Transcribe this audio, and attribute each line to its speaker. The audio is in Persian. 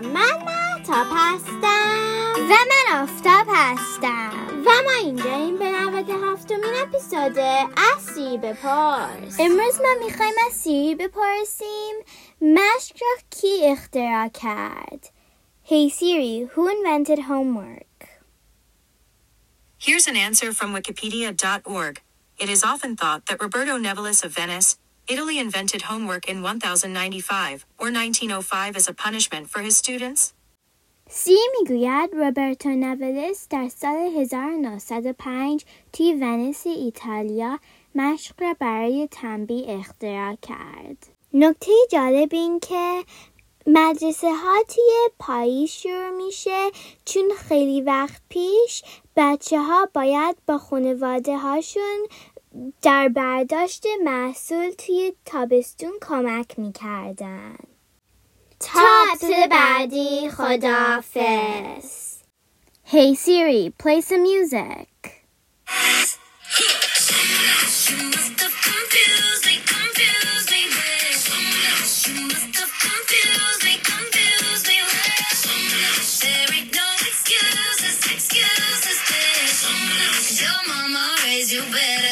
Speaker 1: من محتاب هستم.
Speaker 2: و من آفتاب هستم.
Speaker 1: و ما اینجا این به نوت هفتمین اپیزود از سیری بپرس.
Speaker 2: امروز ما می‌خوایم از سیری بپرسیم. مشق را کی اختراع کرد؟ Hey Siri, who invented homework?
Speaker 3: Here's an answer from Wikipedia.org. It is often thought that Roberto Nevilis of Venice, Italy invented homework in 1095 or 1905 as a punishment for his students.
Speaker 2: سی می‌گوید روبرتو نولس در سال 1905 توی ونیس ایتالیا مشق را برای تنبیه اختراع کرد. نکته جالب این که مدرسه ها توی پاییز شروع میشه چون خیلی وقت پیش بچه ها باید با خانواده هاشون در برداشت محصول توی تابستون کمک می‌کردن
Speaker 1: تا اپیزود بعدی خدافز
Speaker 2: Hey Siri, play some music.
Speaker 4: You better.